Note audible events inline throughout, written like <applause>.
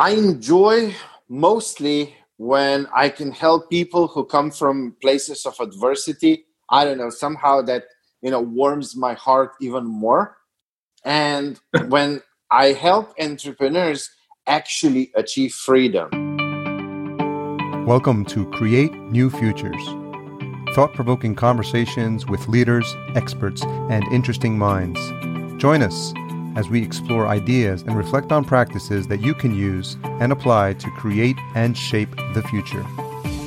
I enjoy mostly when I can help people who come from places of adversity. I don't know, somehow that, you know, warms my heart even more. And <laughs> when I help entrepreneurs actually achieve freedom. Welcome to Create New Futures. Thought provoking conversations with leaders, experts, and interesting minds. Join us as we explore ideas and reflect on practices that you can use and apply to create and shape the future.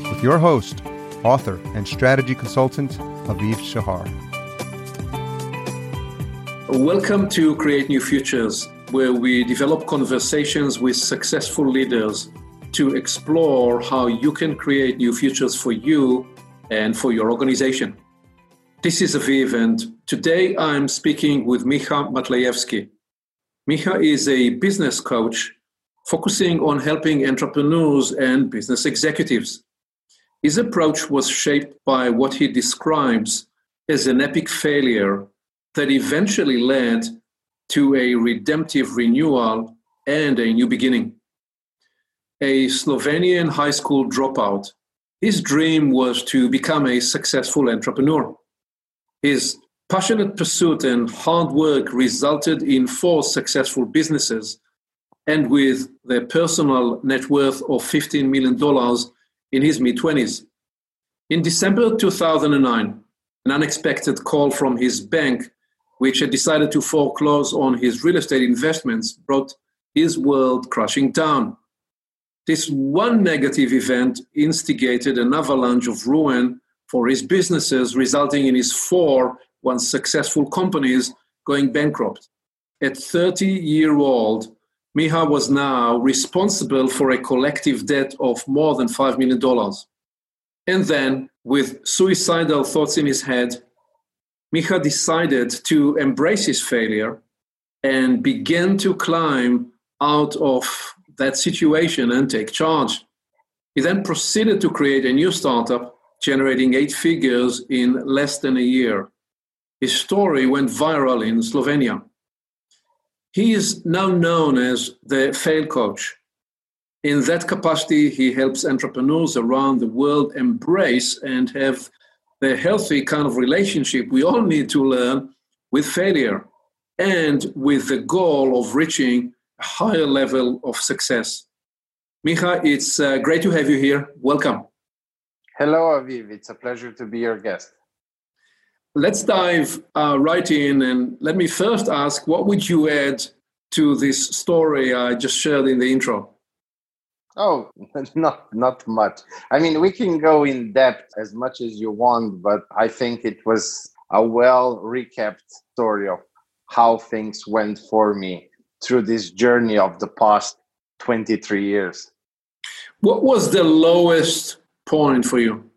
With your host, author, and strategy consultant, Aviv Shahar. Welcome to Create New Futures, where we develop conversations with successful leaders to explore how you can create new futures for you and for your organization. This is Aviv, and today I'm speaking with Miha Matlievski. Miha is a business coach focusing on helping entrepreneurs and business executives. His approach was shaped by what he describes as an epic failure that eventually led to a redemptive renewal and a new beginning. A Slovenian high school dropout, his dream was to become a successful entrepreneur. His Passionate pursuit and hard work resulted in four successful businesses, and with their personal net worth of $15 million in his mid 20s. In December 2009, an unexpected call from his bank, which had decided to foreclose on his real estate investments, brought his world crashing down. This one negative event instigated an avalanche of ruin for his businesses, resulting in his four once successful companies going bankrupt. At 30 year old, Miha was now responsible for a collective debt of more than $5 million. And then, with suicidal thoughts in his head, Miha decided to embrace his failure and began to climb out of that situation and take charge. He then proceeded to create a new startup, generating eight figures in less than a year. His story went viral in Slovenia. He is now known as the fail coach. In that capacity, he helps entrepreneurs around the world embrace and have the healthy kind of relationship we all need to learn with failure and with the goal of reaching a higher level of success. Miha, it's uh, great to have you here. Welcome. Hello, Aviv. It's a pleasure to be your guest. Let's dive uh, right in and let me first ask what would you add to this story I just shared in the intro? Oh, <laughs> not not much. I mean, we can go in depth as much as you want, but I think it was a well recapped story of how things went for me through this journey of the past 23 years. What was the lowest point for you?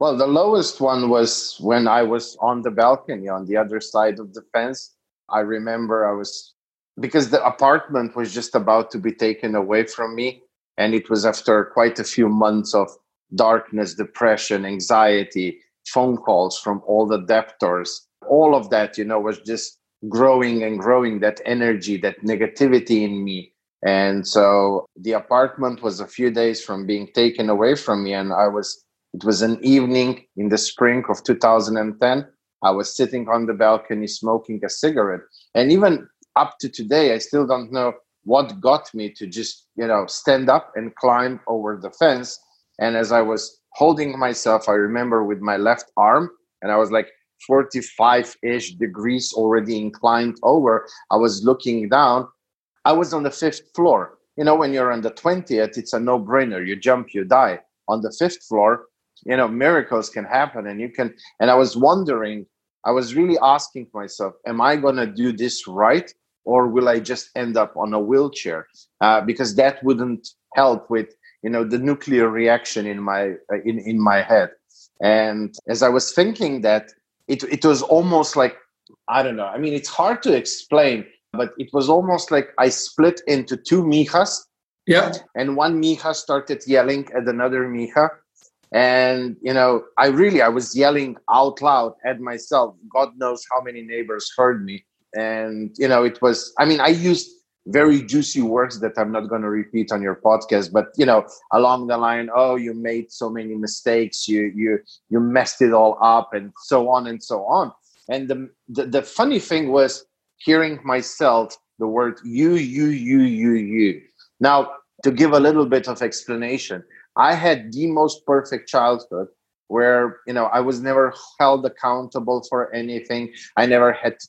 Well, the lowest one was when I was on the balcony on the other side of the fence. I remember I was because the apartment was just about to be taken away from me. And it was after quite a few months of darkness, depression, anxiety, phone calls from all the debtors. All of that, you know, was just growing and growing that energy, that negativity in me. And so the apartment was a few days from being taken away from me. And I was it was an evening in the spring of 2010. I was sitting on the balcony smoking a cigarette. And even up to today, I still don't know what got me to just, you know, stand up and climb over the fence. And as I was holding myself, I remember with my left arm, and I was like 45 ish degrees already inclined over. I was looking down. I was on the fifth floor. You know, when you're on the 20th, it's a no brainer. You jump, you die. On the fifth floor, you know miracles can happen and you can and i was wondering i was really asking myself am i going to do this right or will i just end up on a wheelchair? Uh, because that wouldn't help with you know the nuclear reaction in my uh, in in my head. And as i was thinking that it it was almost like i don't know i mean it's hard to explain but it was almost like i split into two mihas yeah. And one miha started yelling at another miha and you know i really i was yelling out loud at myself god knows how many neighbors heard me and you know it was i mean i used very juicy words that I'm not going to repeat on your podcast, but you know, along the line, oh, you made so many mistakes, you you you messed it all up, and so on and so on. And the the, the funny thing was hearing myself the word you, you, you, you, you. Now, to give a little bit of explanation, I had the most perfect childhood where you know I was never held accountable for anything. I never had to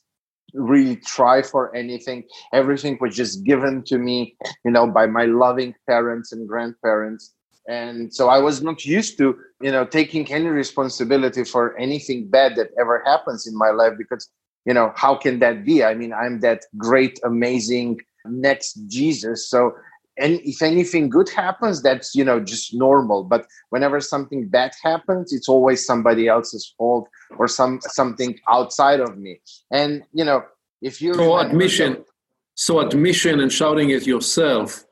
really try for anything. Everything was just given to me, you know, by my loving parents and grandparents. And so I was not used to, you know, taking any responsibility for anything bad that ever happens in my life because, you know, how can that be? I mean, I'm that great, amazing next Jesus. So and if anything good happens that's you know just normal. But whenever something bad happens it's always somebody else's fault or some something outside of me. And you know if you so admission so admission and shouting at yourself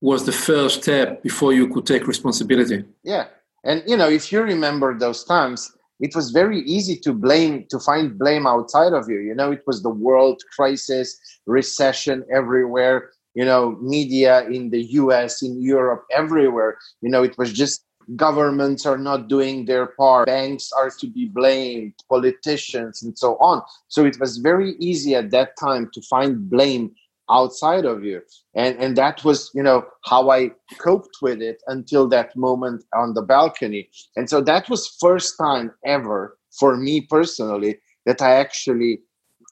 was the first step before you could take responsibility. Yeah. And you know if you remember those times it was very easy to blame to find blame outside of you. You know it was the world crisis recession everywhere you know media in the us in europe everywhere. You know it was just governments are not doing their part. Banks are to be blamed politicians and so on. So it was very easy at that time to find blame outside of you. And and that was you know how i coped with it until that moment on the balcony. And so that was first time ever for me personally that i actually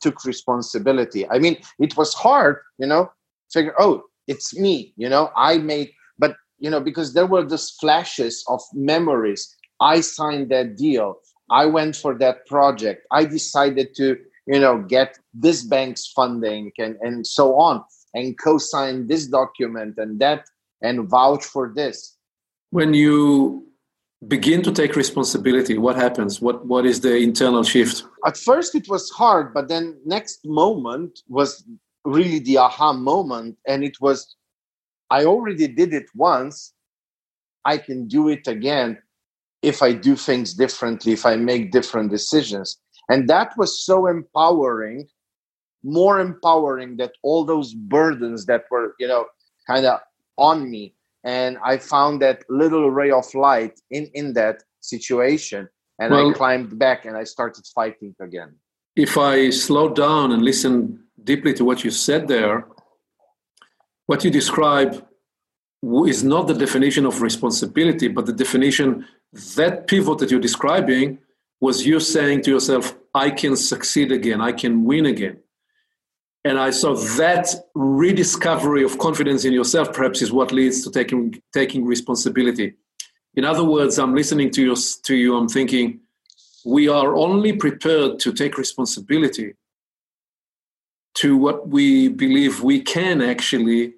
took responsibility. I mean it was hard you know figure, oh, it's me, you know, I made, but, you know, because there were these flashes of memories. I signed that deal. I went for that project. I decided to, you know, get this bank's funding and, and so on and co-sign this document and that and vouch for this. When you begin to take responsibility, what happens? What what is the internal shift? At first it was hard, but then next moment was really the aha moment and it was i already did it once. I can do it again if i do things differently if i make different decisions. And that was so empowering more empowering that all those burdens that were you know kind of on me. And i found that little ray of light in in that situation and well, i climbed back and i started fighting again. If i slow down and listen deeply to what you said there, what you describe is not the definition of responsibility, but the definition that pivot that you're describing was you saying to yourself, I can succeed again, I can win again. And I saw that rediscovery of confidence in yourself perhaps is what leads to taking, taking responsibility. In other words, I'm listening to you, to you, I'm thinking, we are only prepared to take responsibility to what we believe we can actually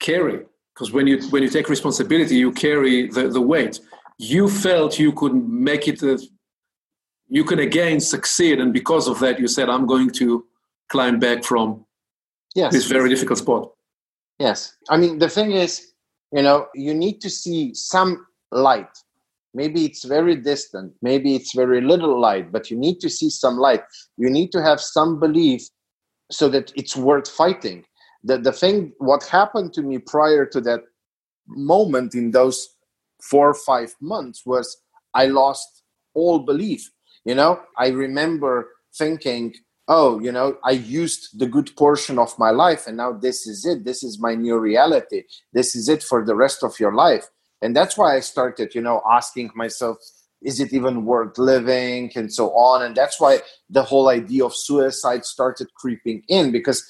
carry. Because when you when you take responsibility, you carry the, the weight. You felt you could make it. A, you could again succeed, and because of that, you said, "I'm going to climb back from yes. this very difficult spot." Yes, I mean the thing is, you know, you need to see some light. Maybe it's very distant, maybe it's very little light, but you need to see some light. You need to have some belief so that it's worth fighting. The, the thing, what happened to me prior to that moment in those four or five months was I lost all belief. You know, I remember thinking, oh, you know, I used the good portion of my life and now this is it. This is my new reality. This is it for the rest of your life. And that's why I started, you know, asking myself, is it even worth living and so on. And that's why the whole idea of suicide started creeping in because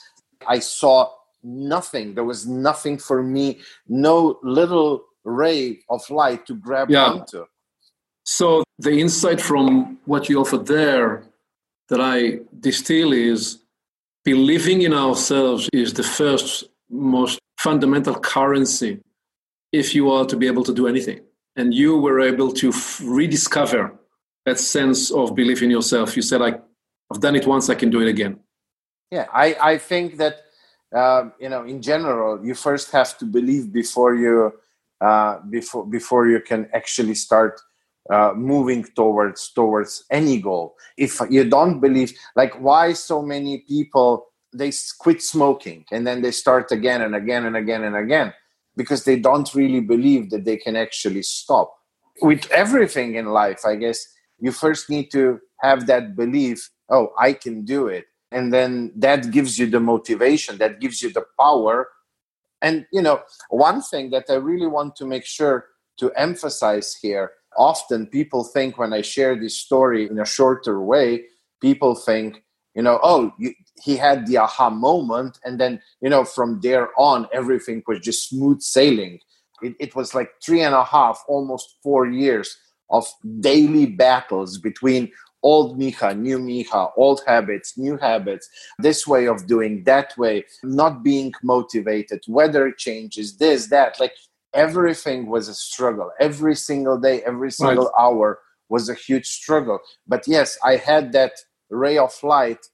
i saw nothing. There was nothing for me no little ray of light to grab yeah. onto. So the insight from what you offered there that i distill is believing in ourselves is the first most fundamental currency if you are to be able to do anything and you were able to f- rediscover that sense of belief in yourself. You said, I, "I've done it once; I can do it again." Yeah, I, I think that uh, you know, in general, you first have to believe before you uh, before before you can actually start uh, moving towards towards any goal. If you don't believe, like, why so many people they quit smoking and then they start again and again and again and again because they don't really believe that they can actually stop. With everything in life, I guess you first need to have that belief oh, I can do it. And then that gives you the motivation, that gives you the power. And, you know, one thing that I really want to make sure to emphasize here often people think when I share this story in a shorter way, people think, you know, oh, you, he had the aha moment. And then, you know, from there on, everything was just smooth sailing. It, it was like three and a half, almost four years of daily battles between old Miha, new Miha, old habits, new habits, this way of doing, that way, not being motivated, weather changes, this, that. Like everything was a struggle. Every single day, every single right. hour was a huge struggle. But yes, I had that ray of light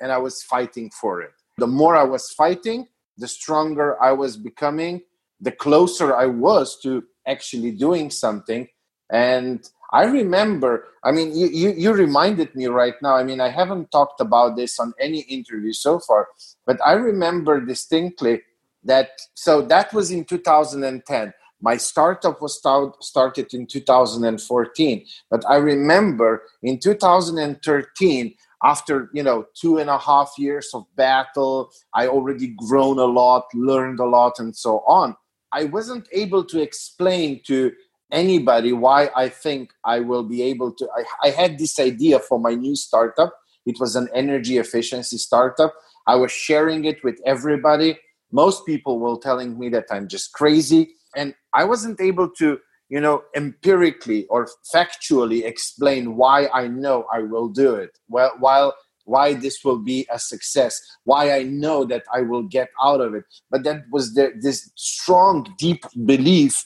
and I was fighting for it. The more I was fighting, the stronger I was becoming, the closer I was to actually doing something. And I remember, I mean, you, you, you, reminded me right now. I mean, I haven't talked about this on any interview so far, but I remember distinctly that, so that was in 2010. My startup was start, started in 2014, but I remember in 2013, after you know two and a half years of battle i already grown a lot learned a lot and so on i wasn't able to explain to anybody why I think I will be able to. I, I had this idea for my new startup. It was an energy efficiency startup. I was sharing it with everybody. Most people were telling me that I'm just crazy. And I wasn't able to, you know, empirically or factually explain why I know I will do it. Well, while why this will be a success, why I know that I will get out of it. But that was the, this strong, deep belief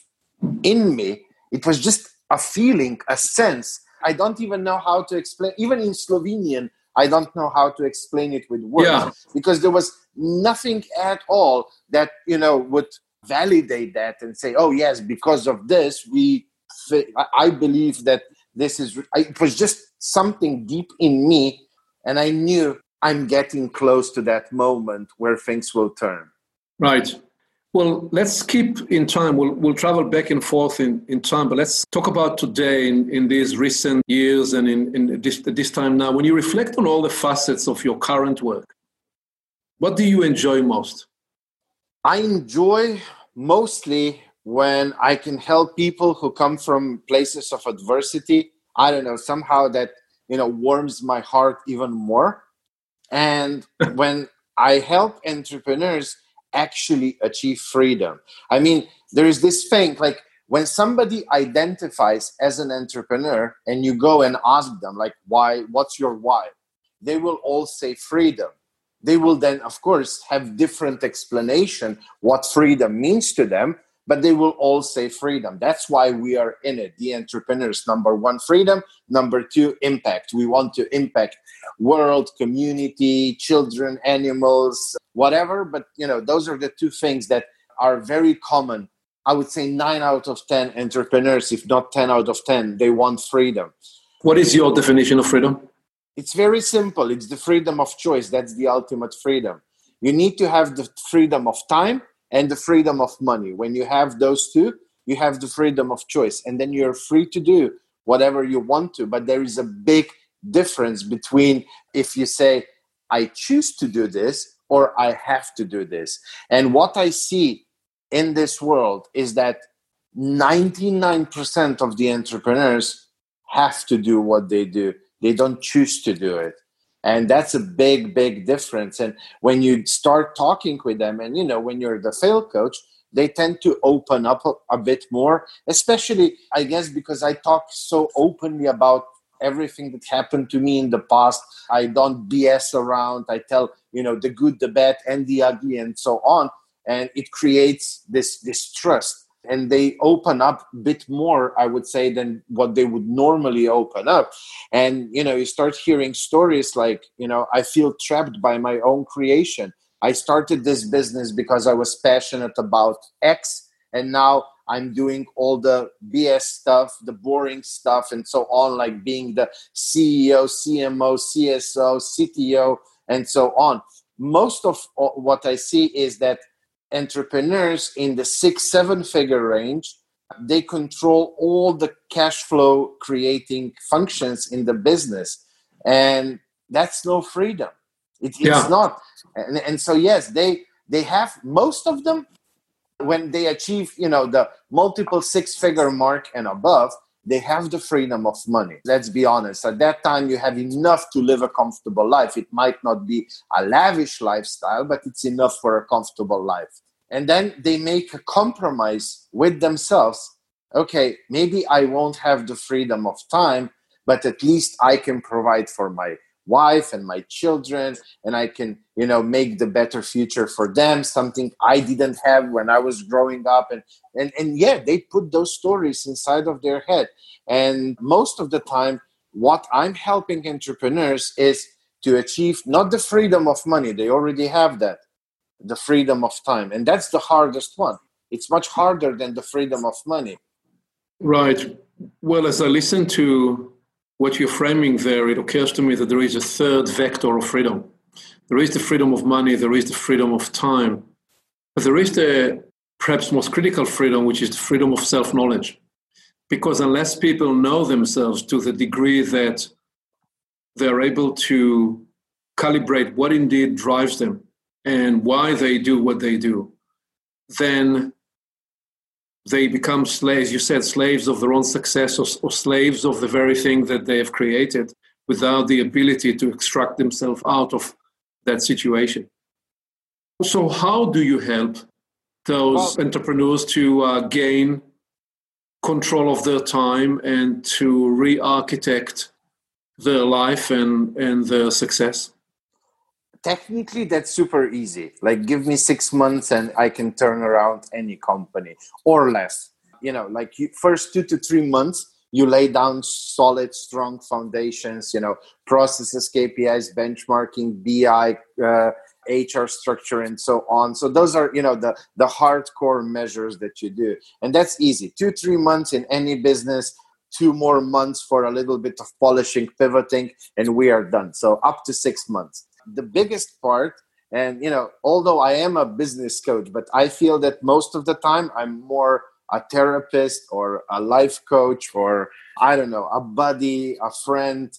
in me it was just a feeling, a sense. I don't even know how to explain. Even in Slovenian, I don't know how to explain it with words yeah. because there was nothing at all that you know would validate that and say, "Oh yes, because of this, we." I believe that this is. It was just something deep in me, and I knew I'm getting close to that moment where things will turn. Right. Well, let's keep in time. We'll, we'll travel back and forth in, in time, but let's talk about today in, in these recent years and in, in this, this time now. When you reflect on all the facets of your current work, what do you enjoy most? I enjoy mostly when I can help people who come from places of adversity. I don't know, somehow that, you know, warms my heart even more. And <laughs> when I help entrepreneurs, actually achieve freedom. I mean, there is this thing like when somebody identifies as an entrepreneur and you go and ask them like why what's your why they will all say freedom they will then of course have different explanation what freedom means to them but they will all say freedom. That's why we are in it. The entrepreneurs, number one, freedom. Number two, impact. We want to impact world, community, children, animals, whatever. But you know, those are the two things that are very common. I would say nine out of ten entrepreneurs, if not ten out of ten, they want freedom. What is your definition of freedom? It's very simple. It's the freedom of choice. That's the ultimate freedom. You need to have the freedom of time and the freedom of money. When you have those two, you have the freedom of choice, and then you're free to do whatever you want to. But there is a big difference between if you say, I choose to do this or I have to do this. And what I see in this world is that 99% of the entrepreneurs have to do what they do, they don't choose to do it. And that's a big big difference. And when you start talking with them and you know when you're the fail coach they tend to open up a, a, bit more especially i guess because i talk so openly about everything that happened to me in the past. I don't bs around. I tell you know the good the bad and the ugly and so on. And it creates this this trust and they open up a bit more i would say than what they would normally open up. And you know you start hearing stories like you know i feel trapped by my own creation. I started this business because i was passionate about x and now i'm doing all the bs stuff the boring stuff and so on like being the ceo cmo cso cto and so on. Most of uh, what I see is that entrepreneurs in the six, seven figure range, they control all the cash flow creating functions in the business. And that's no freedom. It, it's yeah. not. And, and so, yes, they, they have most of them when they achieve, you know, the multiple six figure mark and above, they have the freedom of money. Let's be honest. At that time, you have enough to live a comfortable life. It might not be a lavish lifestyle, but it's enough for a comfortable life. And then they make a compromise with themselves. Okay, maybe I won't have the freedom of time, but at least I can provide for my wife and my children and i can you know make the better future for them something i didn't have when i was growing up. And and and yeah they put those stories inside of their head. And most of the time what i'm helping entrepreneurs is to achieve not the freedom of money they already have that the freedom of time. And that's the hardest one. It's much harder than the freedom of money. Right. Well as i listen to what you're framing there, it occurs to me that there is a third vector of freedom. There is the freedom of money, there is the freedom of time, but there is the perhaps most critical freedom, which is the freedom of self knowledge. Because unless people know themselves to the degree that they're able to calibrate what indeed drives them and why they do what they do, then they become slaves, you said slaves of their own success or, or, slaves of the very thing that they have created without the ability to extract themselves out of that situation. So, how do you help those well, entrepreneurs to uh, gain control of their time and to re architect their life and, and their success? Technically that's super easy. Like give me six months and i can turn around any company or less. You know like you, first two to three months you lay down solid strong foundations you know processes kpis benchmarking bi uh, hr structure and so on. So those are you know the the hardcore measures that you do. And that's easy. Two three months in any business two more months for a little bit of polishing pivoting and we are done. So up to six months the biggest part and you know although i am a business coach but i feel that most of the time i'm more a therapist or a life coach or i don't know a buddy a friend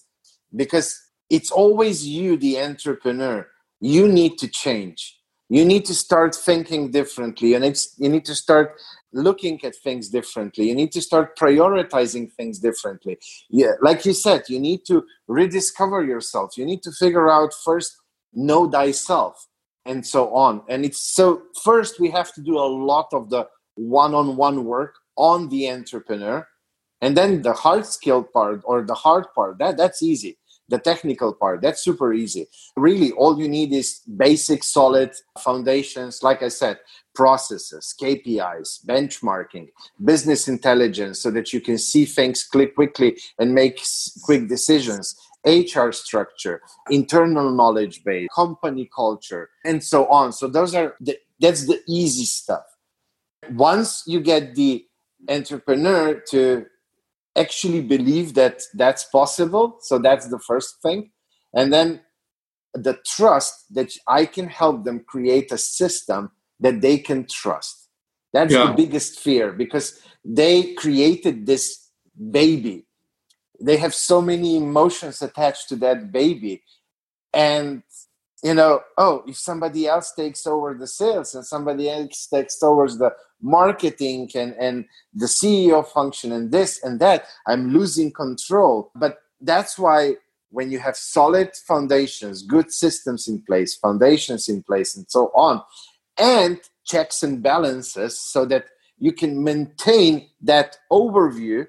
because it's always you the entrepreneur. You need to change. You need to start thinking differently and it's you need to start looking at things differently. You need to start prioritizing things differently. Yeah like you said you need to rediscover yourself. You need to figure out first know thyself and so on. And it's so first we have to do a lot of the one-on-one work on the entrepreneur and then the hard skill part or the hard part that that's easy the technical part that's super easy. Really all you need is basic solid foundations like i said processes kpis benchmarking business intelligence so that you can see things click quickly and make quick decisions hr structure internal knowledge base company culture and so on. So those are the, that's the easy stuff. Once you get the entrepreneur to actually believe that that's possible. So that's the first thing. And then the trust that I can help them create a system that they can trust. That's yeah. the biggest fear because they created this baby. They have so many emotions attached to that baby. And you know, oh, if somebody else takes over the sales and somebody else takes over the marketing and, and the CEO function and this and that, I'm losing control. But that's why when you have solid foundations, good systems in place, foundations in place, and so on, and checks and balances so that you can maintain that overview,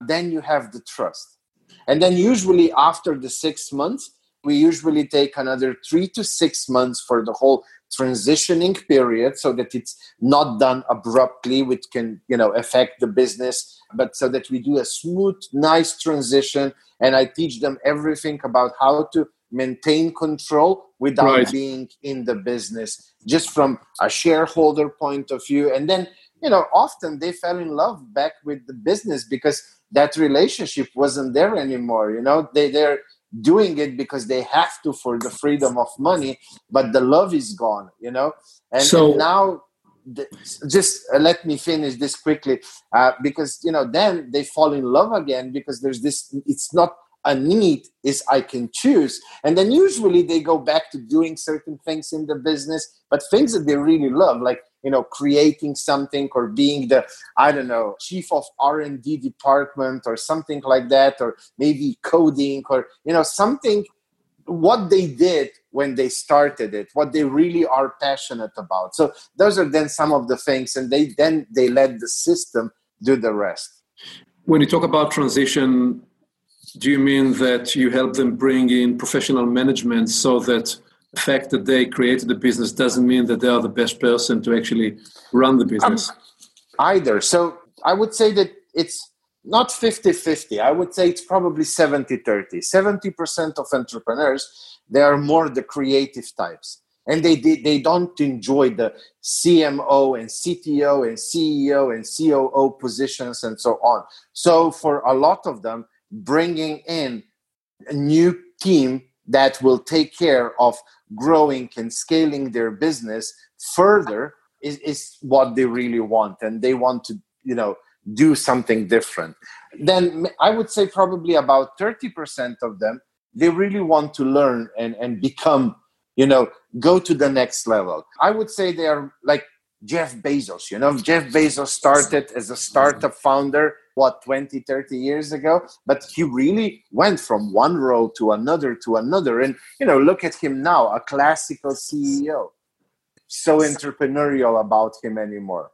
then you have the trust. And then, usually, after the six months, we usually take another three to six months for the whole transitioning period so that it's not done abruptly which can you know affect the business but so that we do a smooth nice transition. And i teach them everything about how to maintain control without right. being in the business just from a shareholder point of view. And then you know often they fell in love back with the business because that relationship wasn't there anymore you know? They they're doing it because they have to for the freedom of money, but the love is gone, you know? And, so, and now, just uh, let me finish this quickly uh, because, you know, then they fall in love again because there's this, it's not a need is I can choose. And then usually they go back to doing certain things in the business, but things that they really love, like you know creating something or being the i don't know chief of r&d department or something like that or maybe coding or you know something what they did when they started it what they really are passionate about. So those are then some of the things and they then they let the system do the rest. When you talk about transition do you mean that you help them bring in professional management so that fact that they created the business doesn't mean that they are the best person to actually run the business. Um, either. So I would say that it's not 50 50. I would say it's probably 70 30. 70% of entrepreneurs, they are more the creative types. And they, they, they don't enjoy the CMO and CTO and CEO and COO positions and so on. So, for a lot of them, bringing in a new team that will take care of growing and scaling their business further is, is what they really want. And they want to you know do something different. Then i would say probably about 30% of them they really want to learn and, and become you know go to the next level. I would say they are like jeff bezos you know? Jeff bezos started as a startup founder what 20 30 years ago? But he really went from one role to another to another. And you know look at him now a classical ceo so entrepreneurial about him anymore.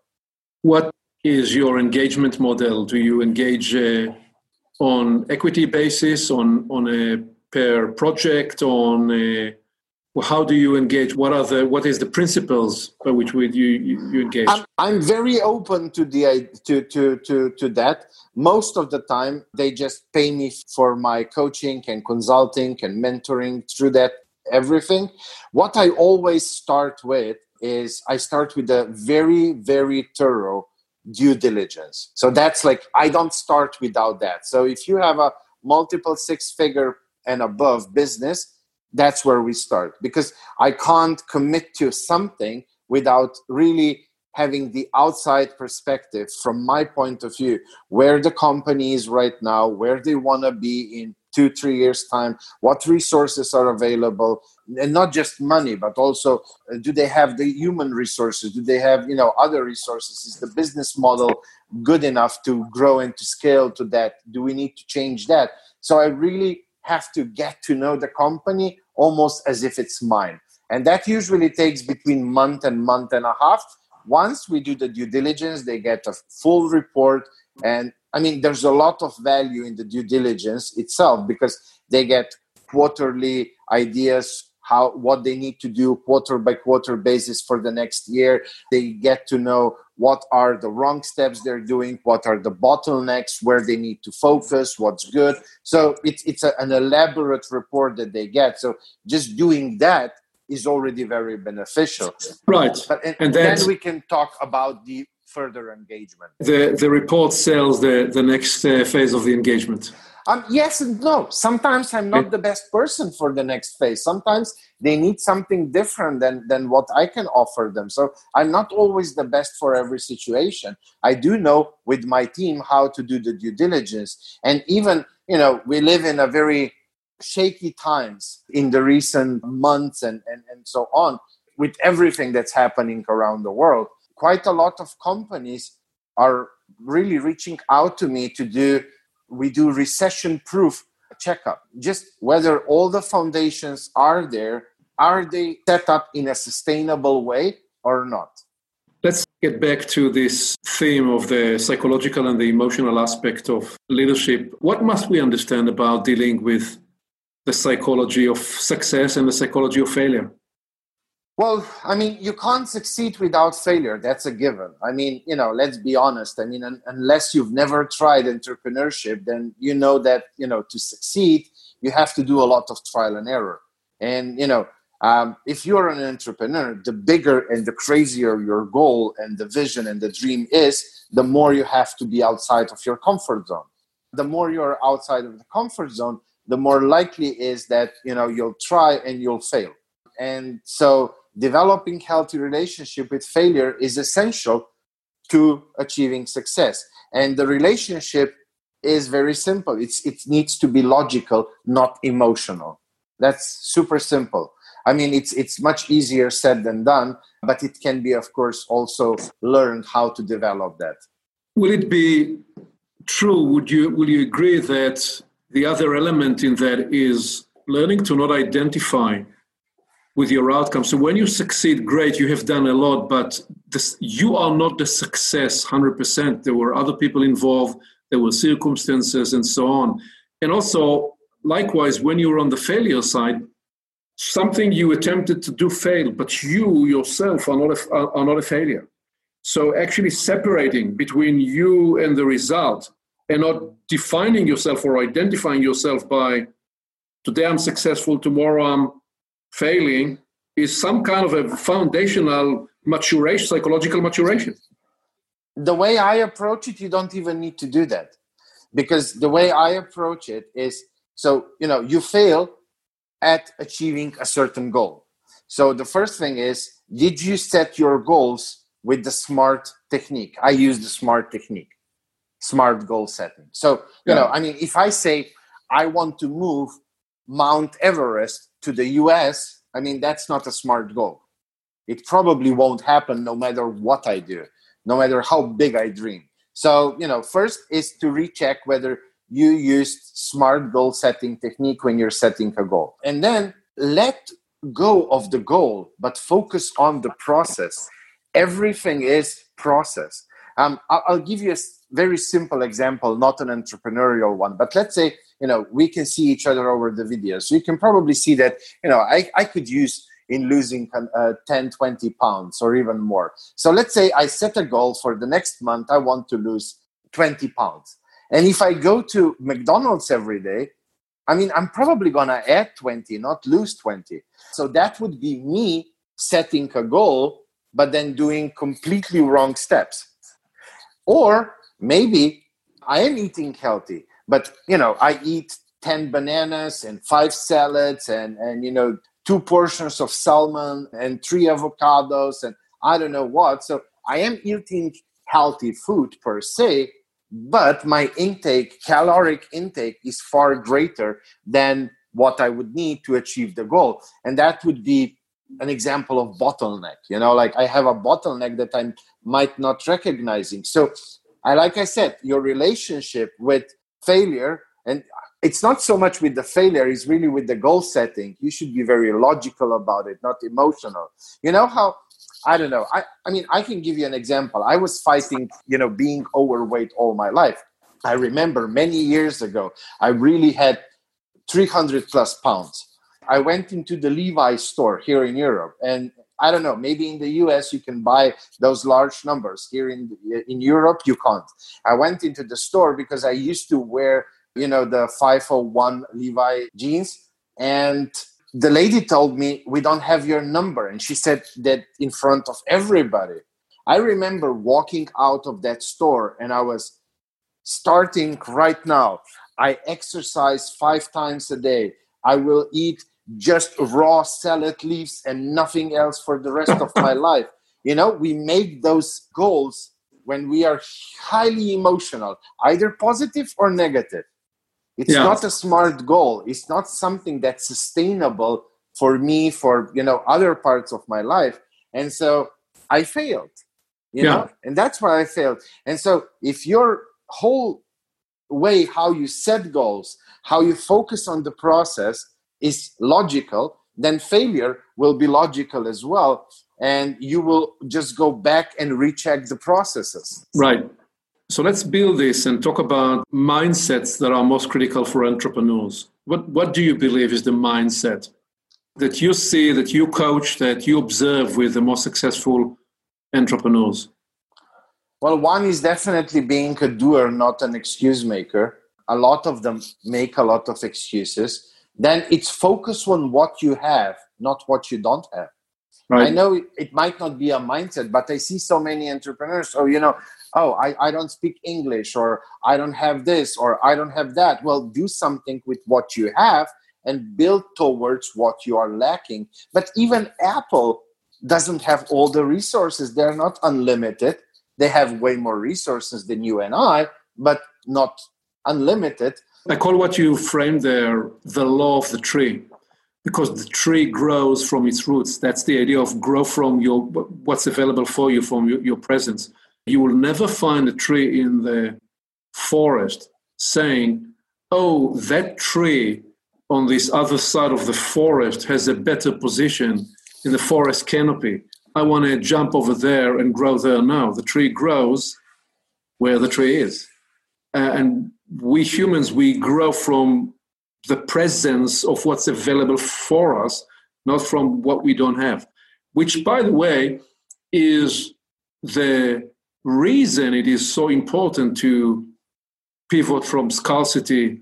What is your engagement model? Do you engage uh, on equity basis on on a per project on a how do you engage? What are the what is the principles by which you, you, you engage? I'm, I'm, very open to the to, to to to that. Most of the time they just pay me for my coaching and consulting and mentoring through that everything. What i always start with is i start with a very very thorough due diligence. So that's like i don't start without that. So if you have a multiple six figure and above business that's where we start. Because I can't commit to something without really having the outside perspective from my point of view where the company is right now where they want to be in two three years time what resources are available and not just money but also uh, do they have the human resources? Do they have you know other resources? Is the business model good enough to grow and to scale to that? Do we need to change that? So i really have to get to know the company almost as if it's mine. And that usually takes between month and month and a half. Once we do the due diligence, they get a full report. And I mean, there's a lot of value in the due diligence itself because they get quarterly ideas how what they need to do quarter by quarter basis for the next year. They get to know what are the wrong steps they're doing what are the bottlenecks where they need to focus what's good. So it's it's a, an elaborate report that they get. So just doing that is already very beneficial. Right. But, and, and then we can talk about the further engagement. The the report sells the the next uh, phase of the engagement um, yes and no. Sometimes I'm not the best person for the next phase. Sometimes they need something different than, than what I can offer them. So I'm not always the best for every situation. I do know with my team how to do the due diligence. And even, you know, we live in a very shaky times in the recent months and, and, and so on with everything that's happening around the world. Quite a lot of companies are really reaching out to me to do we do recession proof checkup. Just whether all the foundations are there are they set up in a sustainable way or not? Let's get back to this theme of the psychological and the emotional aspect of leadership. What must we understand about dealing with the psychology of success and the psychology of failure well, I mean, you can't succeed without failure. That's a given. I mean, you know, let's be honest. I mean, un- unless you've never tried entrepreneurship, then you know that, you know, to succeed, you have to do a lot of trial and error. And, you know, um, if you're an entrepreneur, the bigger and the crazier your goal and the vision and the dream is, the more you have to be outside of your comfort zone. The more you're outside of the comfort zone, the more likely is that you know you'll try and you'll fail and so developing healthy relationship with failure is essential to achieving success. And the relationship is very simple. It's it needs to be logical not emotional. That's super simple. I mean it's it's much easier said than done but it can be of course also learned how to develop that. Will it be true would you will you agree that the other element in that is learning to not identify with your outcome. So when you succeed, great, you have done a lot, but this, you are not the success 100%. There were other people involved, there were circumstances, and so on. And also, likewise, when you're on the failure side, something you attempted to do failed, but you yourself are not a, are not a failure. So actually separating between you and the result and not defining yourself or identifying yourself by today I'm successful, tomorrow I'm failing is some kind of a foundational maturation, psychological maturation. The way I approach it, you don't even need to do that. Because the way I approach it is so, you know, you fail at achieving a certain goal. So the first thing is, did you set your goals with the SMART technique? I use the SMART technique smart goal setting. So, you yeah. know, I mean, if I say I want to move Mount Everest to the US, I mean, that's not a smart goal. It probably won't happen no matter what I do, no matter how big I dream. So, you know, first is to recheck whether you used smart goal setting technique when you're setting a goal. And then let go of the goal, but focus on the process. Everything is process. Um, I'll, give you a very simple example, not an entrepreneurial one, but let's say, you know, we can see each other over the video. So you can probably see that, you know, I, I could use in losing uh, 10, 20 pounds or even more. So let's say I set a goal for the next month, I want to lose 20 pounds. And if I go to McDonald's every day, I mean, I'm probably going to add 20, not lose 20. So that would be me setting a goal, but then doing completely wrong steps. Or maybe I am eating healthy, but you know, I eat 10 bananas and five salads and, and you know, two portions of salmon and three avocados and I don't know what. So I am eating healthy food per se, but my intake, caloric intake, is far greater than what I would need to achieve the goal. And that would be an example of bottleneck. You know, like I have a bottleneck that I might not recognizing. So I like I said, your relationship with failure, and it's not so much with the failure, it's really with the goal setting. You should be very logical about it, not emotional. You know how I don't know. I, I mean, I can give you an example. I was fighting, you know, being overweight all my life. I remember many years ago, I really had 300 plus pounds. I went into the Levi store here in Europe and I don't know. Maybe in the US you can buy those large numbers. Here in in Europe you can't. I went into the store because I used to wear, you know, the 501 Levi jeans, and the lady told me we don't have your number, and she said that in front of everybody. I remember walking out of that store, and I was starting right now. I exercise five times a day. I will eat just raw salad leaves and nothing else for the rest of my <laughs> life. You know, we make those goals when we are highly emotional, either positive or negative. It's yeah. not a smart goal. It's not something that's sustainable for me for you know other parts of my life. And so I failed. You yeah. know, and that's why I failed. And so if your whole way how you set goals, how you focus on the process is logical, then failure will be logical as well. And you will just go back and recheck the processes. Right. So let's build this and talk about mindsets that are most critical for entrepreneurs. What, what do you believe is the mindset that you see, that you coach, that you observe with the most successful entrepreneurs? Well, one is definitely being a doer, not an excuse maker. A lot of them make a lot of excuses then it's focus on what you have, not what you don't have. Right. I know it might not be a mindset, but I see so many entrepreneurs. Oh, you know, oh, I, I don't speak English, or I don't have this, or I don't have that. Well, do something with what you have and build towards what you are lacking. But even Apple doesn't have all the resources, they're not unlimited. They have way more resources than you and I, but not unlimited. I call what you framed there the law of the tree because the tree grows from its roots. That's the idea of grow from your what's available for you from your, your presence. You will never find a tree in the forest saying, "Oh, that tree on this other side of the forest has a better position in the forest canopy. I want to jump over there and grow there now." The tree grows where the tree is, uh, and we humans we grow from the presence of what's available for us, not from what we don't have. Which, by the way, is the reason it is so important to pivot from scarcity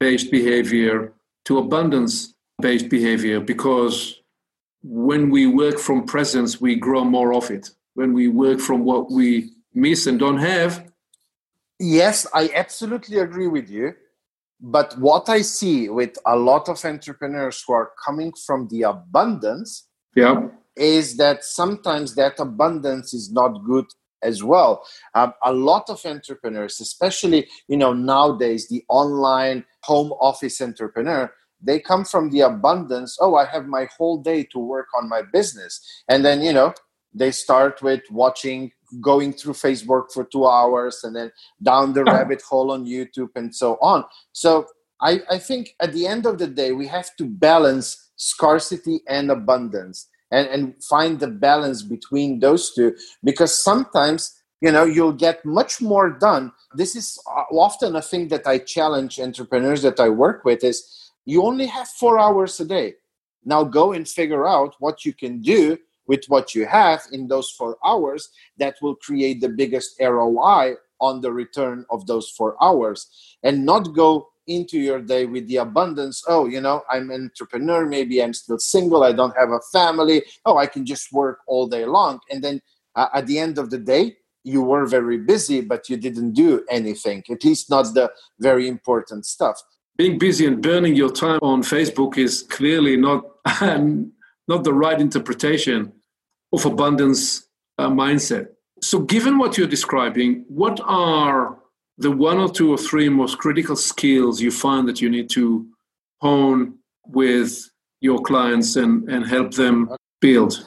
based behavior to abundance based behavior because when we work from presence, we grow more of it. When we work from what we miss and don't have. Yes, I absolutely agree with you. But what I see with a lot of entrepreneurs who are coming from the abundance yeah. is that sometimes that abundance is not good as well. Um, a lot of entrepreneurs, especially you know nowadays, the online home office entrepreneur, they come from the abundance. Oh, I have my whole day to work on my business, and then you know they start with watching going through Facebook for two hours and then down the <laughs> rabbit hole on YouTube and so on. So I, I think at the end of the day, we have to balance scarcity and abundance and, and find the balance between those two because sometimes you know you'll get much more done. This is often a thing that i challenge entrepreneurs that i work with is you only have four hours a day. Now go and figure out what you can do with what you have in those four hours that will create the biggest ROI on the return of those four hours and not go into your day with the abundance oh you know i'm an entrepreneur maybe i'm still single i don't have a family oh i can just work all day long. And then uh, at the end of the day you were very busy but you didn't do anything at least not the very important stuff. Being busy and burning your time on facebook is clearly not <laughs> not the right interpretation of abundance uh, mindset. So, given what you're describing, what are the one or two or three most critical skills you find that you need to hone with your clients and, and help them build?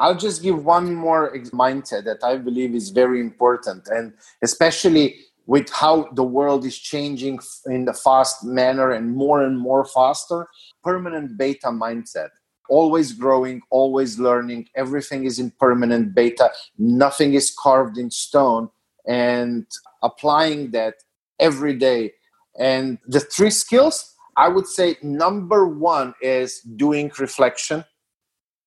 I'll just give one more mindset that I believe is very important, and especially with how the world is changing in a fast manner and more and more faster, permanent beta mindset always growing, always learning. Everything is in permanent beta. Nothing is carved in stone. And applying that every day. And the three skills, I would say number one is doing reflection.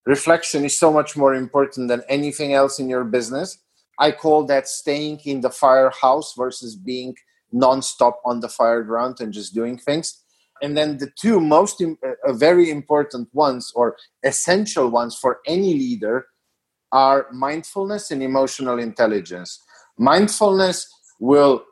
Reflection is so much more important than anything else in your business. I call that staying in the firehouse versus being nonstop on the fire ground and just doing things and then the two most uh, uh, very important ones or essential ones for any leader are mindfulness and emotional intelligence. Mindfulness will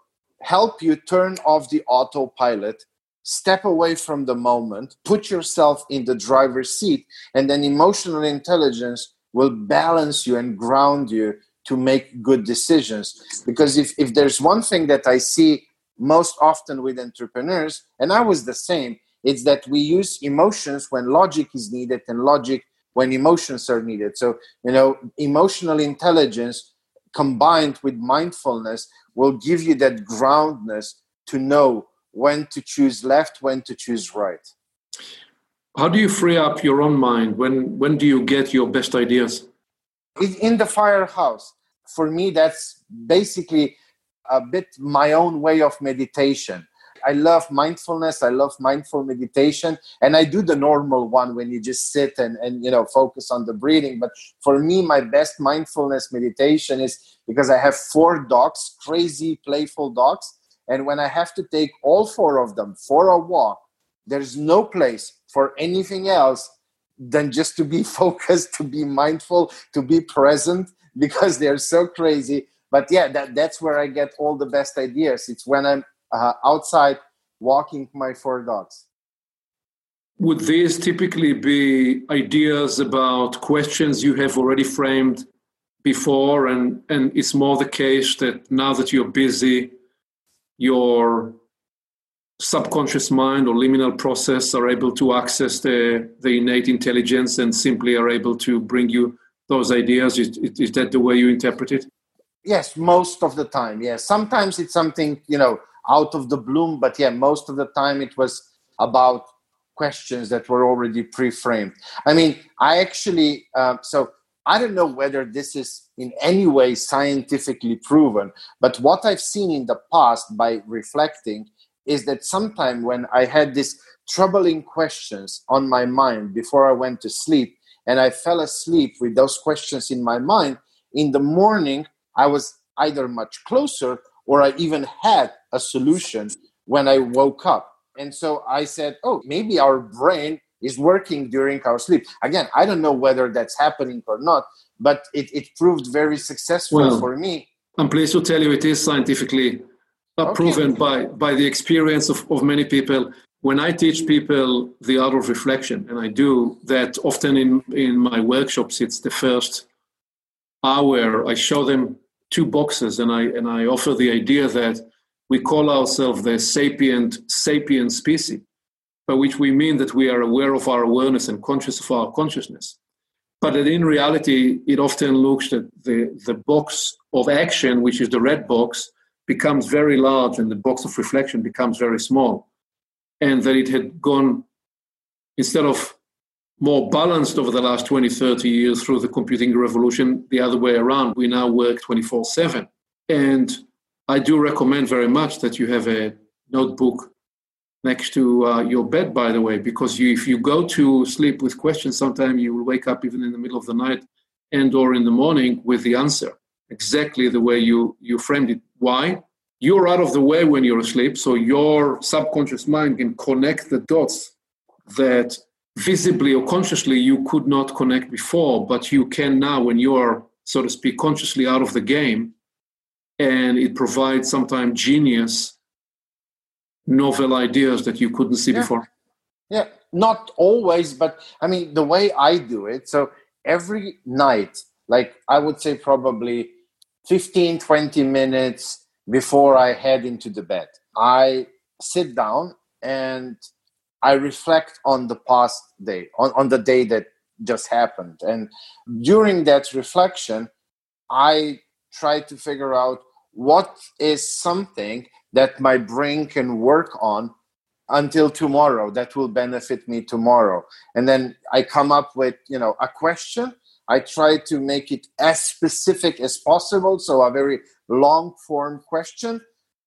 help you turn off the autopilot step away from the moment put yourself in the driver's seat and then emotional intelligence will balance you and ground you to make good decisions. Because if, if there's one thing that i see most often with entrepreneurs, and I was the same, it's that we use emotions when logic is needed and logic when emotions are needed. So, you know, emotional intelligence combined with mindfulness will give you that groundness to know when to choose left, when to choose right. How do you free up your own mind? When when do you get your best ideas? In the firehouse. For me, that's basically a bit my own way of meditation. I love mindfulness. I love mindful meditation. And I do the normal one when you just sit and, and you know focus on the breathing. But for me, my best mindfulness meditation is because I have four dogs, crazy, playful dogs. And when I have to take all four of them for a walk, there's no place for anything else than just to be <laughs> focused, to be mindful, to be present because they're so crazy. But yeah, that, that's where I get all the best ideas. It's when I'm uh, outside walking my four dogs. Would these typically be ideas about questions you have already framed before, and, and it's more the case that now that you're busy, your subconscious mind or liminal process are able to access the, the innate intelligence and simply are able to bring you those ideas? Is, is that the way you interpret it? Yes, most of the time. Yes, sometimes it's something you know out of the bloom, but yeah, most of the time it was about questions that were already pre-framed. I mean, I actually um, so I don't know whether this is in any way scientifically proven, but what I've seen in the past by reflecting is that sometime when I had these troubling questions on my mind before I went to sleep, and I fell asleep with those questions in my mind, in the morning I was either much closer or I even had a solution when I woke up. And so I said, oh, maybe our brain is working during our sleep. Again, I don't know whether that's happening or not, but it, it proved very successful well, for me. I'm pleased to tell you it is scientifically okay. proven by, by the experience of, of many people. When I teach people the art of reflection, and I do that often in, in my workshops, it's the first hour, I show them two boxes and I, and I offer the idea that we call ourselves the sapient, sapient species by which we mean that we are aware of our awareness and conscious of our consciousness. But that in reality, it often looks that the, the box of action, which is the red box, becomes very large and the box of reflection becomes very small. And that it had gone, instead of more balanced over the last 20, 30 years through the computing revolution, the other way around. We now work 24 7. And I do recommend very much that you have a notebook next to uh, your bed, by the way, because you, if you go to sleep with questions, sometimes you will wake up even in the middle of the night and or in the morning with the answer exactly the way you, you framed it. Why? You're out of the way when you're asleep, so your subconscious mind can connect the dots that visibly or consciously you could not connect before, but you can now when you are, so to speak, consciously out of the game. And it provides sometimes genius novel ideas that you couldn't see yeah. before? Yeah, not always, but I mean, the way I do it, so every night, like I would say probably 15, 20 minutes before I head into the bed, I sit down and I reflect on the past day, on, on the day that just happened. And during that reflection, I try to figure out what is something that my brain can work on until tomorrow that will benefit me tomorrow. And then i come up with you know a question. I try to make it as specific as possible so a very long form question.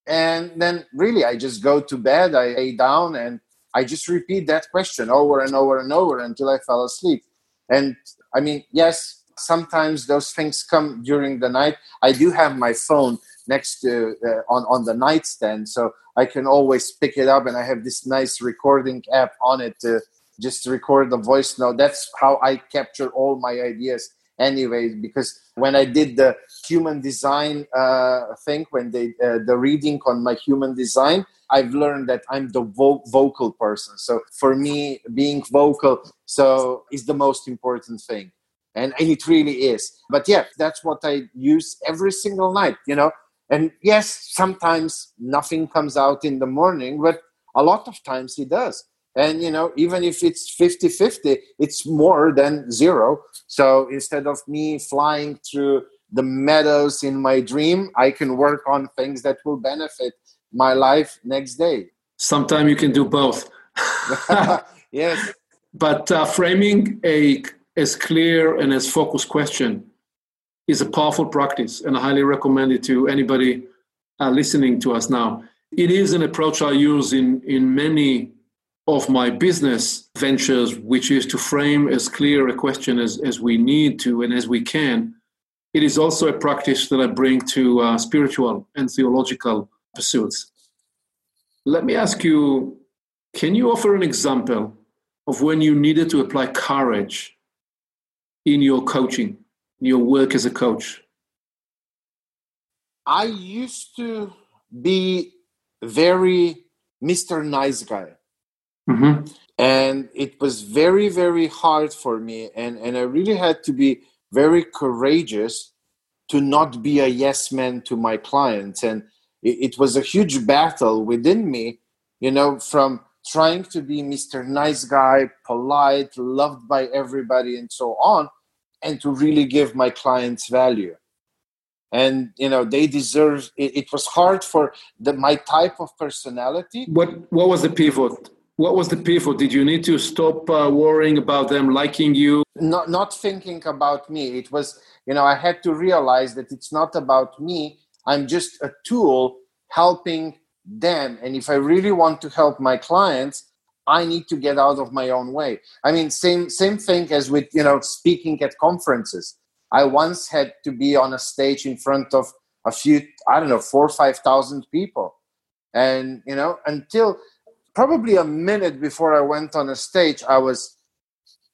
And then really i just go to bed i lay down and i just repeat that question over and over and over until i fell asleep. And i mean yes sometimes those things come during the night. I do have my phone next to uh, on on the nightstand so i can always pick it up and i have this nice recording app on it to just record the voice note. That's how i capture all my ideas anyways because when i did the human design uh, thing when they uh, the reading on my human design i've learned that i'm the vo- vocal person. So for me being vocal so is the most important thing. And, and it really is. But yeah that's what i use every single night you know? And yes, sometimes nothing comes out in the morning, but a lot of times it does. And, you know, even if it's 50 50, it's more than zero. So instead of me flying through the meadows in my dream, I can work on things that will benefit my life next day. Sometimes you can do both. <laughs> <laughs> yes. But uh, framing a as clear and as focused question is a powerful practice, and I highly recommend it to anybody uh, listening to us now. It is an approach I use in, in many of my business ventures, which is to frame as clear a question as, as we need to and as we can. It is also a practice that I bring to uh, spiritual and theological pursuits. Let me ask you can you offer an example of when you needed to apply courage in your coaching, in your work as a coach? I used to be very Mr. Nice Guy. Mm-hmm. And it was very, very hard for me. And, and I really had to be very courageous to not be a yes man to my clients. And it, it was a huge battle within me, you know, from trying to be Mr. Nice Guy, polite, loved by everybody, and so on, and to really give my clients value and you know they deserve it, it was hard for the my type of personality what what was the pivot what was the pivot did you need to stop uh, worrying about them liking you? Not not thinking about me. It was you know i had to realize that it's not about me. I'm just a tool helping them. And if i really want to help my clients i need to get out of my own way. I mean same same thing as with you know speaking at conferences. I once had to be on a stage in front of a few, I don't know, four or 5,000 people. And, you know, until probably a minute before I went on a stage, I was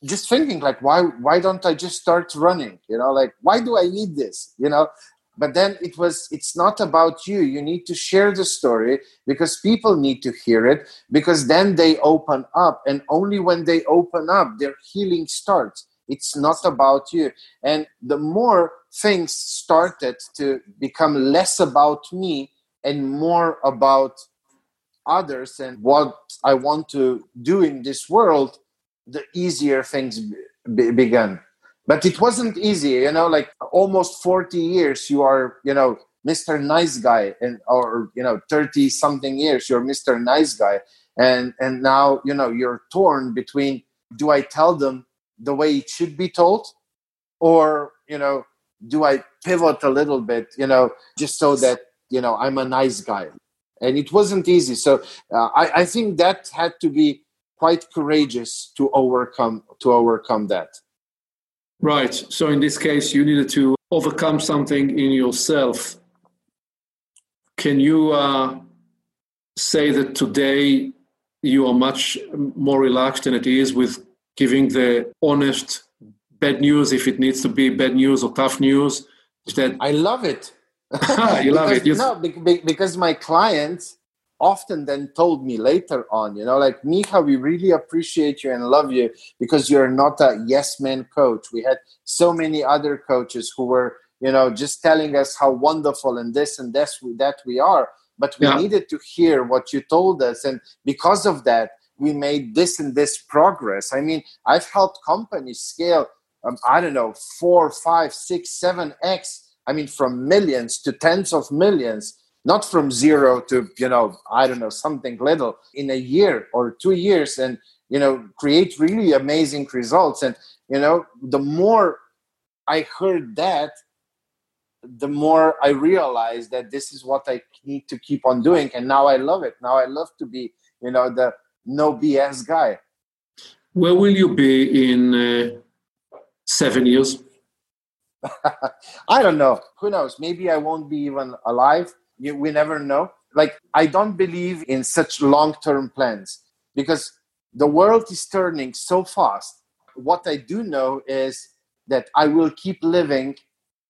just thinking like, why, why don't I just start running? You know, like, why do I need this? You know, but then it was it's not about you you need to share the story because people need to hear it because then they open up and only when they open up their healing starts it's not about you. And the more things started to become less about me and more about others and what I want to do in this world, the easier things be- began. But it wasn't easy, you know, like almost 40 years you are, you know, Mr. Nice Guy and or you know 30 something years you're Mr. Nice Guy and and now you know you're torn between do I tell them the way it should be told or you know do i pivot a little bit you know just so that you know i'm a nice guy and it wasn't easy so uh, I, I think that had to be quite courageous to overcome to overcome that right so in this case you needed to overcome something in yourself can you uh, say that today you are much more relaxed than it is with giving the honest bad news if it needs to be bad news or tough news. Is That I love it. <laughs> you love because, it. You... No, because my clients often then told me later on, you know, like Miha, we really appreciate you and love you because you're not a yes man coach. We had so many other coaches who were, you know, just telling us how wonderful and this and this that we are. But we yeah. needed to hear what you told us, and because of that, we made this and this progress. I mean, I've helped companies scale, um, I don't know, four, five, six, seven X. I mean, from millions to tens of millions, not from zero to, you know, I don't know, something little in a year or two years and, you know, create really amazing results. And, you know, the more I heard that, the more I realized that this is what I need to keep on doing. And now I love it. Now I love to be, you know, the no BS guy. Where will you be in uh, seven years? <laughs> I don't know. Who knows? Maybe I won't be even alive. we never know. Like, I don't believe in such long term plans because the world is turning so fast. What I do know is that I will keep living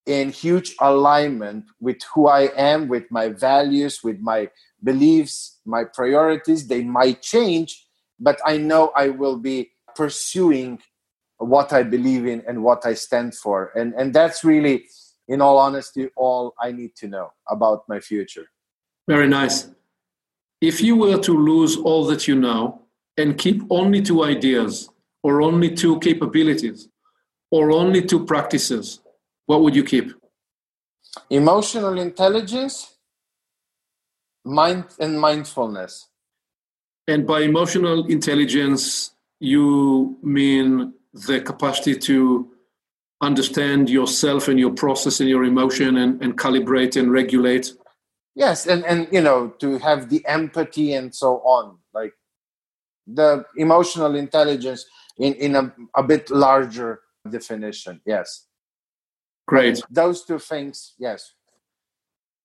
in huge alignment with who I am, with my values, with my beliefs, my priorities. They might change, but I know I will be pursuing what I believe in and what I stand for. And, and that's really, in all honesty, all I need to know about my future. Very nice. If you were to lose all that you know and keep only two ideas, or only two capabilities, or only two practices, what would you keep? Emotional intelligence, mind, and mindfulness. And by emotional intelligence, you mean the capacity to understand yourself and your process and your emotion and, and calibrate and regulate. Yes, and, and you know, to have the empathy and so on. Like the emotional intelligence in, in a, a bit larger definition. Yes. Great. Those two things, yes.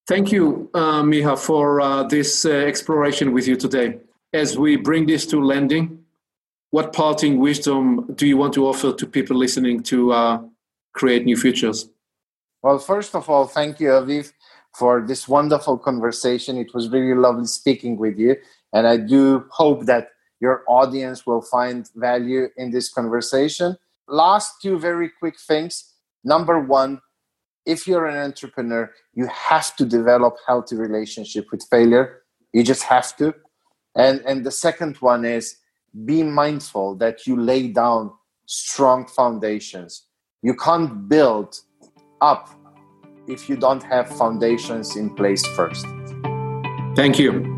Thank you, uh, Miha, for uh, this uh, exploration with you today. As we bring this to landing, what parting wisdom do you want to offer to people listening to uh, create new futures? Well, first of all, thank you, Aviv, for this wonderful conversation. It was really lovely speaking with you. And I do hope that your audience will find value in this conversation. Last two very quick things. Number one, if you're an entrepreneur, you have to develop healthy relationship with failure. You just have to. And and the second one is be mindful that you lay down strong foundations. You can't build up if you don't have foundations in place first. Thank you.